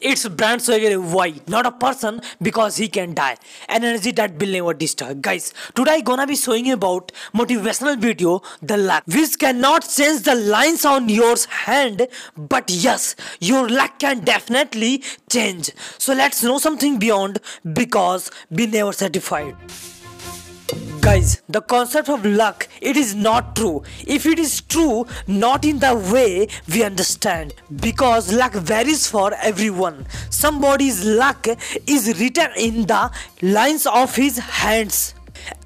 It's brand swagger why not a person because he can die. Energy that will never destroy. Guys, today I gonna be showing you about motivational video the luck which cannot change the lines on your hand but yes your luck can definitely change. So let's know something beyond because be never satisfied. Guys, the concept of luck, it is not true. If it is true, not in the way we understand. Because luck varies for everyone. Somebody's luck is written in the lines of his hands.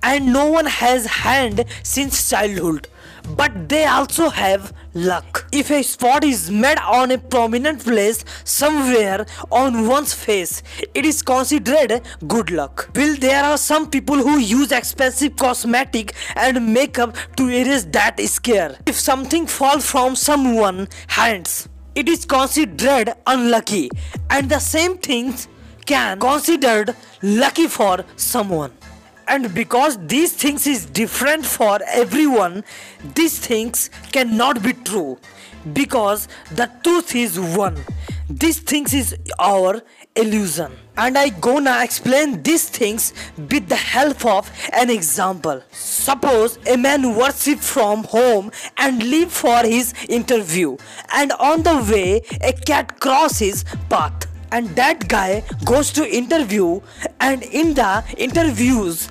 And no one has hand since childhood but they also have luck. If a spot is made on a prominent place somewhere on one's face, it is considered good luck. Well, there are some people who use expensive cosmetic and makeup to erase that scare. If something falls from someone's hands, it is considered unlucky and the same things can considered lucky for someone and because these things is different for everyone these things cannot be true. Because the truth is one. These things is our illusion. And i gonna explain these things with the help of an example. Suppose a man worship from home and leave for his interview. And on the way a cat crosses path. And that guy goes to interview. And in the interviews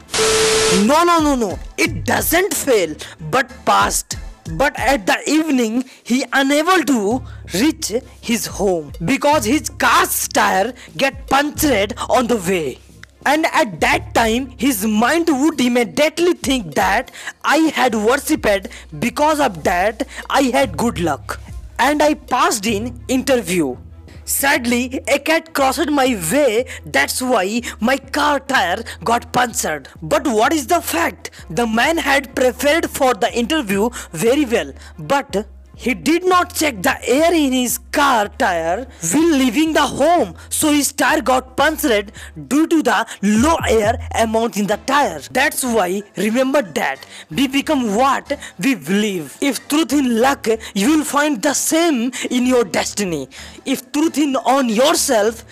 no no no no. It doesn't fail but passed but at the evening he unable to reach his home because his car's tire get punctured on the way. And at that time his mind would immediately think that i had worshipped. Because of that i had good luck. And i passed in interview Sadly, a cat crossed my way, that's why my car tire got punctured. But what is the fact? The man had prepared for the interview very well, but he did not check the air in his car tire while leaving the home, so his tire got punctured due to the low air amount in the tire. That's why remember that we become what we believe. If truth in luck, you will find the same in your destiny. If truth in on yourself,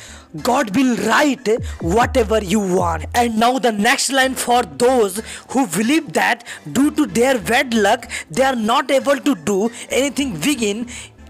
God will write whatever you want. And now the next line for those who believe that due to their bad luck they are not able to do anything big in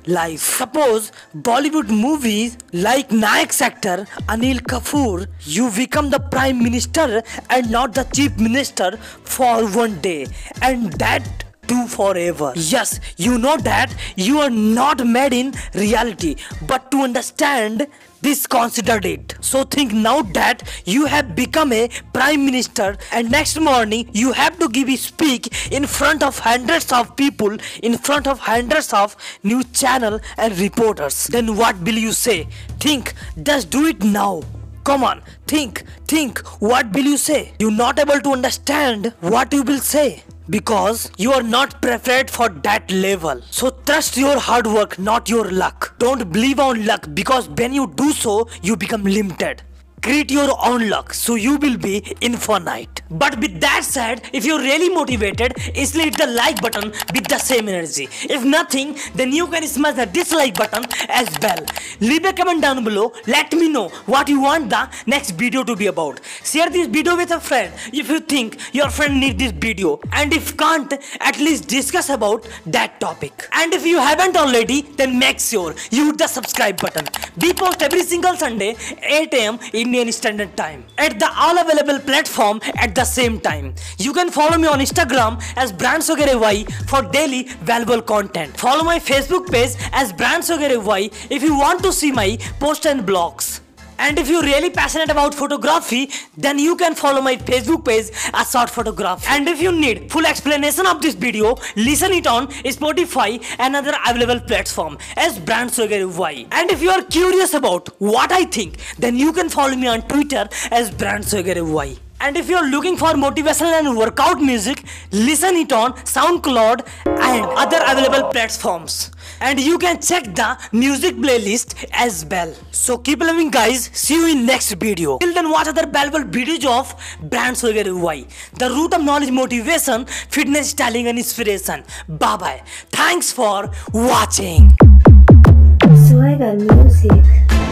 life. Suppose Bollywood movies like Nayak's actor Anil Kapoor, you become the prime minister and not the chief minister for one day, and that too forever. Yes, you know that you are not made in reality, but to understand this considered it. So think now that you have become a prime minister and next morning you have to give a speak in front of hundreds of people, in front of hundreds of news channel and reporters. Then what will you say? Think, just do it now. Come on, think, think, what will you say? You're not able to understand what you will say because you are not prepared for that level. So trust your hard work, not your luck. Don't believe on luck because when you do so, you become limited. Create your own luck so you will be infinite. But with that said, if you're really motivated, instantly hit the like button with the same energy. If nothing, then you can smash the dislike button as well. Leave a comment down below. Let me know what you want the next video to be about. Share this video with a friend if you think your friend needs this video. And if can't, at least discuss about that topic. And if you haven't already, then make sure you hit the subscribe button. We post every single Sunday 8 am in Indian Standard Time at the all available platform at the same time. You can follow me on Instagram as Brand Y for daily valuable content. Follow my Facebook page as Brand Y if you want to see my posts and blogs. And if you're really passionate about photography, then you can follow my Facebook page as Short Photograph. And if you need full explanation of this video, listen it on Spotify and other available platform as Brand Swagger Y. And if you are curious about what I think, then you can follow me on Twitter as Brand Swagger Y. And if you're looking for motivational and workout music, listen it on SoundCloud and other available platforms. And you can check the music playlist as well. So keep loving guys. See you in next video. Till then watch other valuable videos of Brand Swagger Y. The root of knowledge, motivation, fitness, styling and inspiration. Bye bye. Thanks for watching. Swagger Music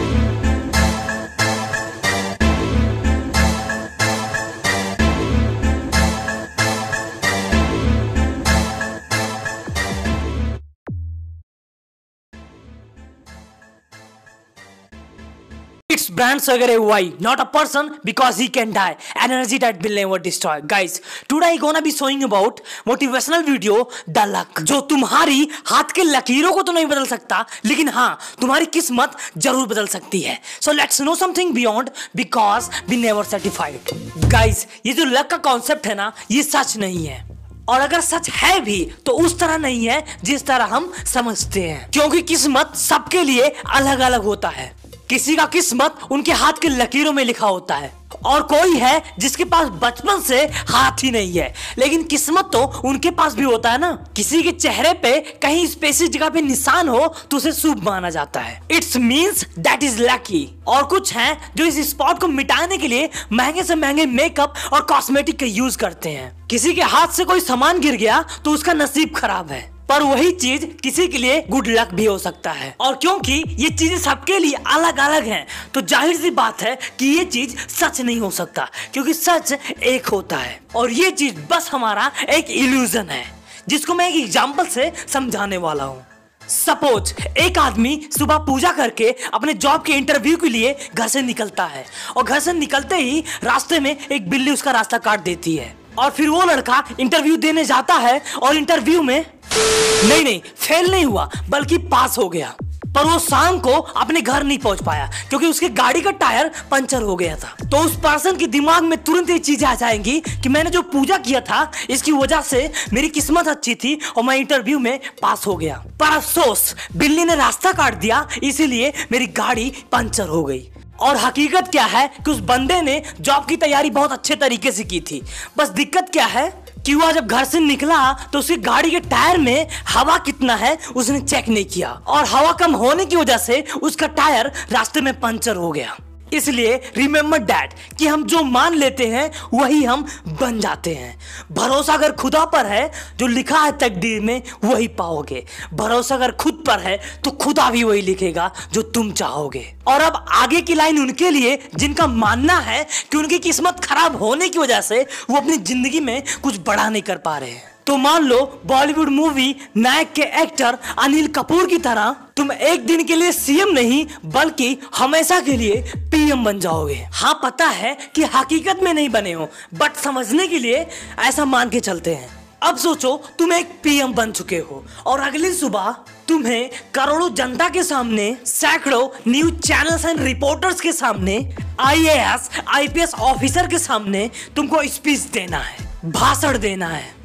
brands वगैरह why not a person because he can die energy that will never destroy guys today I gonna be showing about motivational video the luck जो तुम्हारी हाथ के लकीरों को तो नहीं बदल सकता लेकिन हाँ तुम्हारी किस्मत ज़रूर बदल सकती है so let's know something beyond because we never certified guys ये जो लक का कॉन्सेप्ट है ना ये सच नहीं है और अगर सच है भी तो उस तरह नहीं है जिस तरह हम समझते हैं क्योंकि किस्मत सबके लिए अलग अलग होता है किसी का किस्मत उनके हाथ के लकीरों में लिखा होता है। और कोई है जिसके पास बचपन से हाथ ही नहीं है, लेकिन किस्मत तो उनके पास भी होता है ना। किसी के चेहरे पे कहीं स्पेसिफिक जगह पे निशान हो तो उसे शुभ माना जाता है। It's means that is lucky और कुछ हैं जो इस स्पॉट को मिटाने के लिए महँगे से महँगे मेकअप और कॉस्मेटिक का यूज़ करते हैं। किसी के हाथ से कोई सामान गिर गया तो उसका नसीब खराब है। पर वही चीज़ किसी के लिए गुड लक भी हो सकता है। और क्योंकि ये चीज़ें सबके लिए अलग अलग हैं तो ज़ाहिर सी बात है कि ये चीज़ सच नहीं हो सकता, क्योंकि सच एक होता है। और ये चीज़ बस हमारा एक इल्यूजन है, जिसको मैं एक एग्ज़ाम्पल से समझाने वाला हूँ। सपोज़ एक आदमी सुबह पूजा करके अपने जॉब के इंटरव्यू के लिए घर से निकलता है, और घर से निकलते ही रास्ते में एक बिल्ली उसका रास्ता काट देती है। और फिर वो लड़का इंटरव्यू देने जाता है, और इंटरव्यू में नहीं नहीं फेल नहीं हुआ, बल्कि पास हो गया। पर वो शाम को अपने घर नहीं पहुँच पाया, क्योंकि उसके गाड़ी का टायर पंचर हो गया था। तो उस पर्सन के दिमाग में तुरंत ये चीज़ें आ जाएँगी कि मैंने जो पूजा किया था, इसकी वजह से मेरी किस्मत अच्छी थी और मैं इंटरव्यू में पास हो गया। पर अफसोस, बिल्ली ने रास्ता काट दिया, इसीलिए मेरी गाड़ी पंचर हो गई। और हकीकत क्या है कि उस बंदे ने जॉब की तैयारी बहुत अच्छे तरीके से की थी। बस दिक्कत क्या है कि वह जब घर से निकला तो उसकी गाड़ी के टायर में हवा कितना है, उसने चेक नहीं किया। और हवा कम होने की वजह से उसका टायर रास्ते में पंचर हो गया। इसलिए रिमेम्बर डैट कि हम जो मान लेते हैं, वही हम बन जाते हैं। भरोसा अगर खुदा पर है, जो लिखा है तकदीर में, वही पाओगे। भरोसा अगर खुद पर है तो खुदा भी वही लिखेगा, जो तुम चाहोगे। और अब आगे की लाइन उनके लिए, जिनका मानना है कि उनकी किस्मत खराब होने की वजह से, वो अपनी ज़िंदगी में कुछ बड़ा नहीं कर पा रहे हैं। तो मान लो बॉलीवुड मूवी नायक के एक्टर अनिल कपूर की तरह तुम एक दिन के लिए सीएम नहीं, बल्कि हमेशा के लिए पीएम बन जाओगे। हाँ पता है कि हकीकत में नहीं बने हो बट समझने के लिए ऐसा मान के चलते हैं। अब सोचो, तुम एक पीएम बन चुके हो, और अगली सुबह तुम्हें करोड़ों जनता के सामने, सैकड़ों न्यूज़ चैनल्स एंड रिपोर्टर्स के सामने आईएएस आईपीएस ऑफिसर के सामने तुमको स्पीच देना है, भाषण देना है।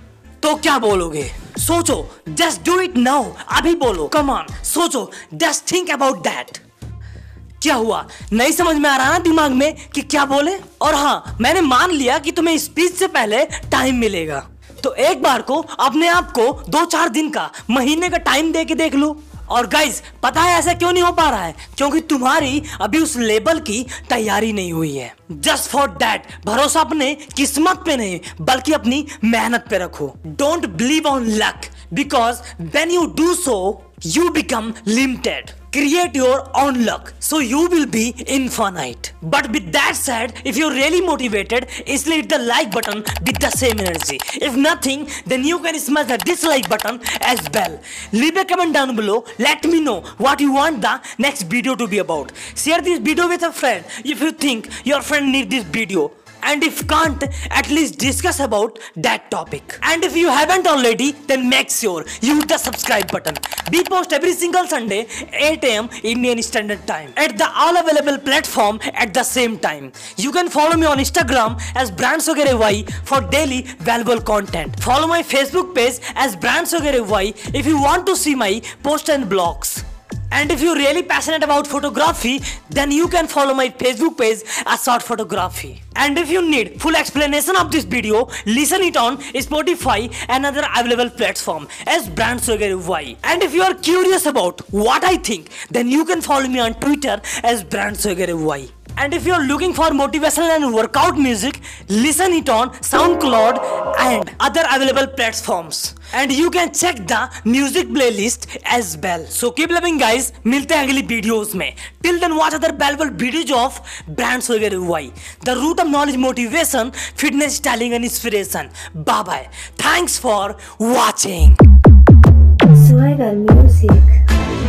तो क्या बोलोगे? सोचो जस्ट डू इट नाउ अभी बोलो। कमान सोचो जस्ट थिंक अबाउट दैट क्या हुआ? नहीं समझ में आ रहा ना दिमाग में कि क्या बोले? और हाँ मैंने मान लिया कि तुम्हें स्पीच से पहले टाइम मिलेगा। तो एक बार को, अपने आप को दो चार दिन का, महीने का टाइम दे के देख लो। और गाइज़ पता है ऐसा क्यों नहीं हो पा रहा है? क्योंकि तुम्हारी अभी उस लेबल की तैयारी नहीं हुई है। जस्ट फॉर डैट भरोसा अपने किस्मत पे नहीं, बल्कि अपनी मेहनत पे रखो। Don't believe on luck because when you do so you become limited create your own luck. So you will be infinite. But with that said if you're really motivated easily hit the like button with the same energy. If nothing then you can smash the dislike button as well. Leave a comment down below. Let me know what you want the next video to be about. Share this video with a friend. If you think your friend need this video and if can't at least discuss about that topic. And if you haven't already then make sure you hit the subscribe button. We post every single sunday 8 am indian standard time at the all available platform at the same time. You can follow me on instagram as brands y for daily valuable content. Follow my facebook page as brands y if you want to see my post and blogs and if you're really passionate about photography, then you can follow my Facebook page as Short Photography. And if you need full explanation of this video, listen it on Spotify and other available platform as Brand Sugar Y. And if you are curious about what I think, then you can follow me on Twitter as Brand Sugar Y. And if you're looking for motivational and workout music, listen it on SoundCloud and other available platforms. And you can check the music playlist as well. So keep loving guys. मिलते हैं अगली videos में. Till then watch other valuable videos of brands वगैरह हुई. The root of knowledge, motivation, fitness, styling and inspiration. Bye bye. Thanks for watching. Swagger Music.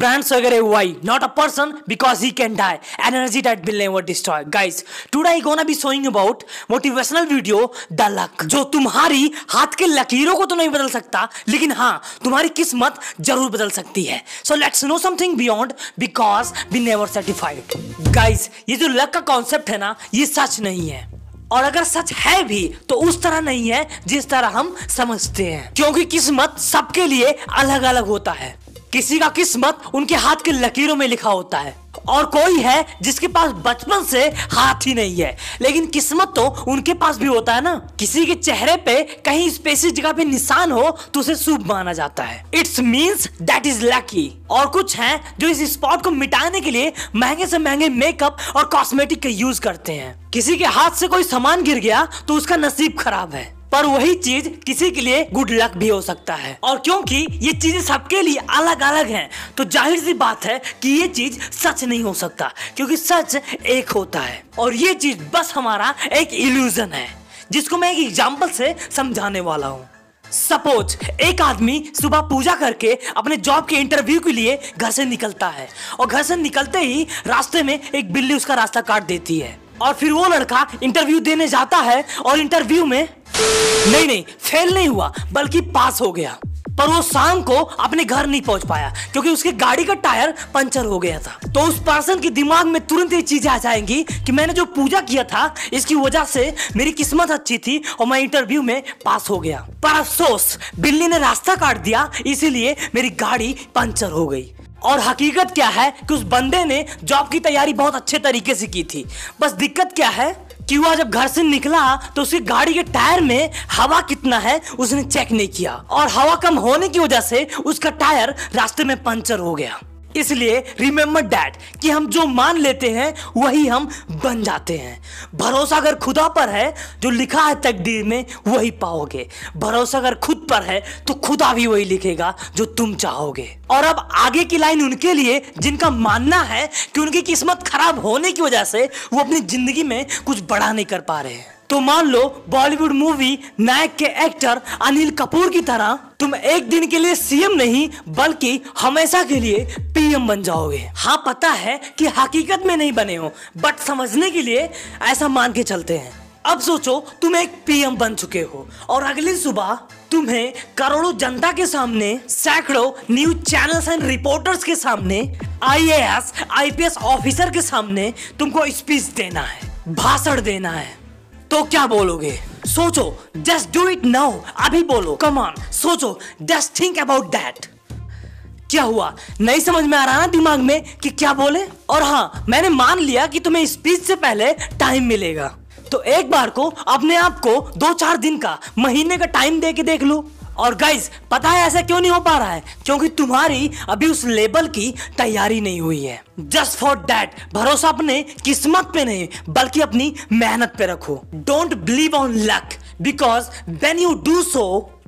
Brand वगैरह why not a person because he can die. Energy that will never destroy. Guys, today I gonna be showing about motivational video, the luck. जो तुम्हारी हाथ के लकीरों को तो नहीं बदल सकता, लेकिन हाँ तुम्हारी किस्मत ज़रूर बदल सकती है। So let's know something beyond because we never certified guys ये जो लक का कॉन्सेप्ट है ना, ये सच नहीं है। और अगर सच है भी तो उस तरह नहीं है जिस तरह हम समझते हैं। क्योंकि किस्मत सबके लिए अलग अलग होता है। किसी का किस्मत उनके हाथ के लकीरों में लिखा होता है। और कोई है जिसके पास बचपन से हाथ ही नहीं है, लेकिन किस्मत तो उनके पास भी होता है ना। किसी के चेहरे पे कहीं स्पेसिफिक जगह पे निशान हो तो उसे शुभ माना जाता है। It's means that is lucky और कुछ हैं जो इस स्पॉट को मिटाने के लिए महँगे से महँगे मेकअप और कॉस्मेटिक का यूज़ करते हैं। किसी के हाथ से कोई सामान गिर गया तो उसका नसीब खराब है। पर वही चीज़ किसी के लिए गुड लक भी हो सकता है। और क्योंकि ये चीज़ें सबके लिए अलग अलग हैं तो ज़ाहिर सी बात है कि ये चीज़ सच नहीं हो सकता, क्योंकि सच एक होता है। और ये चीज़ बस हमारा एक इल्यूजन है, जिसको मैं एक एग्ज़ाम्पल से समझाने वाला हूँ। सपोज़ एक आदमी सुबह पूजा करके अपने जॉब के इंटरव्यू के लिए घर से निकलता है, और घर से निकलते ही रास्ते में एक बिल्ली उसका रास्ता काट देती है, और फिर वो लड़का इंटरव्यू देने जाता है, और इंटरव्यू में नहीं नहीं फेल नहीं हुआ, बल्कि पास हो गया। पर वो शाम को अपने घर नहीं पहुँच पाया, क्योंकि उसकी गाड़ी का टायर पंचर हो गया था। तो उस पर्सन के दिमाग में तुरंत ये चीज़ें आ जाएँगी कि मैंने जो पूजा किया था, इसकी वजह से मेरी किस्मत अच्छी थी और मैं इंटरव्यू में पास हो गया। पर अफसोस, बिल्ली ने रास्ता काट दिया, इसीलिए मेरी गाड़ी पंचर हो गई। और हकीकत क्या है कि उस बंदे ने जॉब की तैयारी बहुत अच्छे तरीके से की थी। बस दिक्कत क्या है? कि वह जब घर से निकला तो उसकी गाड़ी के टायर में हवा कितना है, उसने चेक नहीं किया। और हवा कम होने की वजह से उसका टायर रास्ते में पंचर हो गया। इसलिए रिमेम्बर डैट कि हम जो मान लेते हैं, वही हम बन जाते हैं। भरोसा अगर खुदा पर है, जो लिखा है तकदीर में, वही पाओगे। भरोसा अगर खुद पर है तो खुदा भी वही लिखेगा जो तुम चाहोगे। और अब आगे की लाइन उनके लिए, जिनका मानना है कि उनकी किस्मत खराब होने की वजह से, वो अपनी ज़िंदगी में कुछ बड़ा नहीं कर पा रहे हैं। तो मान लो बॉलीवुड मूवी नायक के एक्टर अनिल कपूर की तरह तुम एक दिन के लिए सीएम नहीं, बल्कि हमेशा के लिए पीएम बन जाओगे। हाँ पता है कि हकीकत में नहीं बने हो बट समझने के लिए ऐसा मान के चलते हैं। अब सोचो, तुम एक पीएम बन चुके हो, और अगली सुबह तुम्हें करोड़ों जनता के सामने, सैकड़ों न्यूज़ चैनल्स एंड रिपोर्टर्स के सामने आईएएस आईपीएस ऑफिसर के सामने तुमको स्पीच देना है, भाषण देना है। तो क्या बोलोगे? सोचो जस्ट डू इट नाउ अभी बोलो। कमान सोचो जस्ट थिंक अबाउट दैट क्या हुआ? नहीं समझ में आ रहा ना दिमाग में कि क्या बोले? और हाँ मैंने मान लिया कि तुम्हें स्पीच से पहले टाइम मिलेगा। तो एक बार को, अपने आप को दो चार दिन का, महीने का टाइम दे के देख लो। और गाइज़ पता है ऐसा क्यों नहीं हो पा रहा है? क्योंकि तुम्हारी अभी उस लेबल की तैयारी नहीं हुई है। जस्ट फॉर दैट भरोसा अपने किस्मत पे नहीं, बल्कि अपनी मेहनत पे रखो। Don't believe on luck because when you do so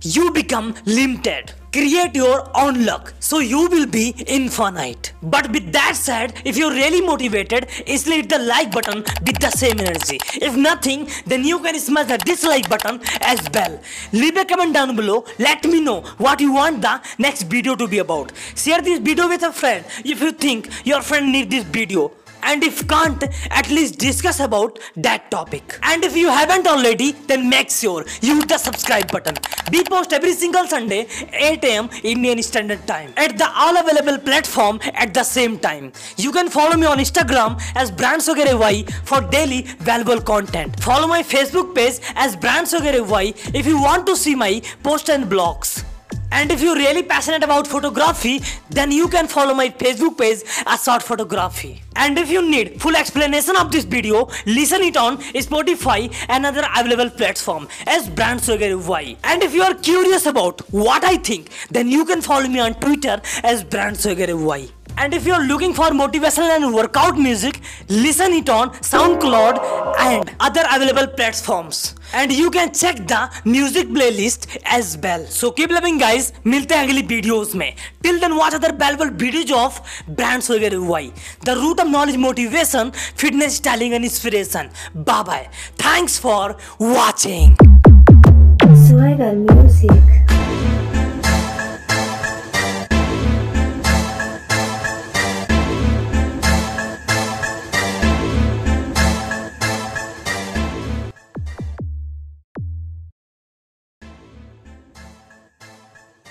you become limited create your own luck. So you will be infinite. But with that said if you're really motivated easily hit the like button with the same energy. If nothing then you can smash the dislike button as well. Leave a comment down below. Let me know what you want the next video to be about. Share this video with a friend. If you think your friend need this video and if can't at least discuss about that topic. And if you haven't already then make sure you hit the subscribe button. We post every single sunday 8 am indian standard time at the all available platform at the same time. You can follow me on instagram as brands y for daily valuable content. Follow my facebook page as brands y if you want to see my posts and blogs and if you're really passionate about photography, then you can follow my Facebook page as Short Photography. And if you need full explanation of this video, listen it on Spotify and other available platform as Brand Swagger Y. And if you are curious about what I think, then you can follow me on Twitter as Brand Swagger Y. And if you're looking for motivational and workout music, listen it on SoundCloud and other available platforms. And you can check the music playlist as well so keep loving guys मिलते हैं अगली videos में. Till then watch other valuable videos of brands वगैरह by the root of knowledge motivation fitness telling and inspiration bye bye thanks for watching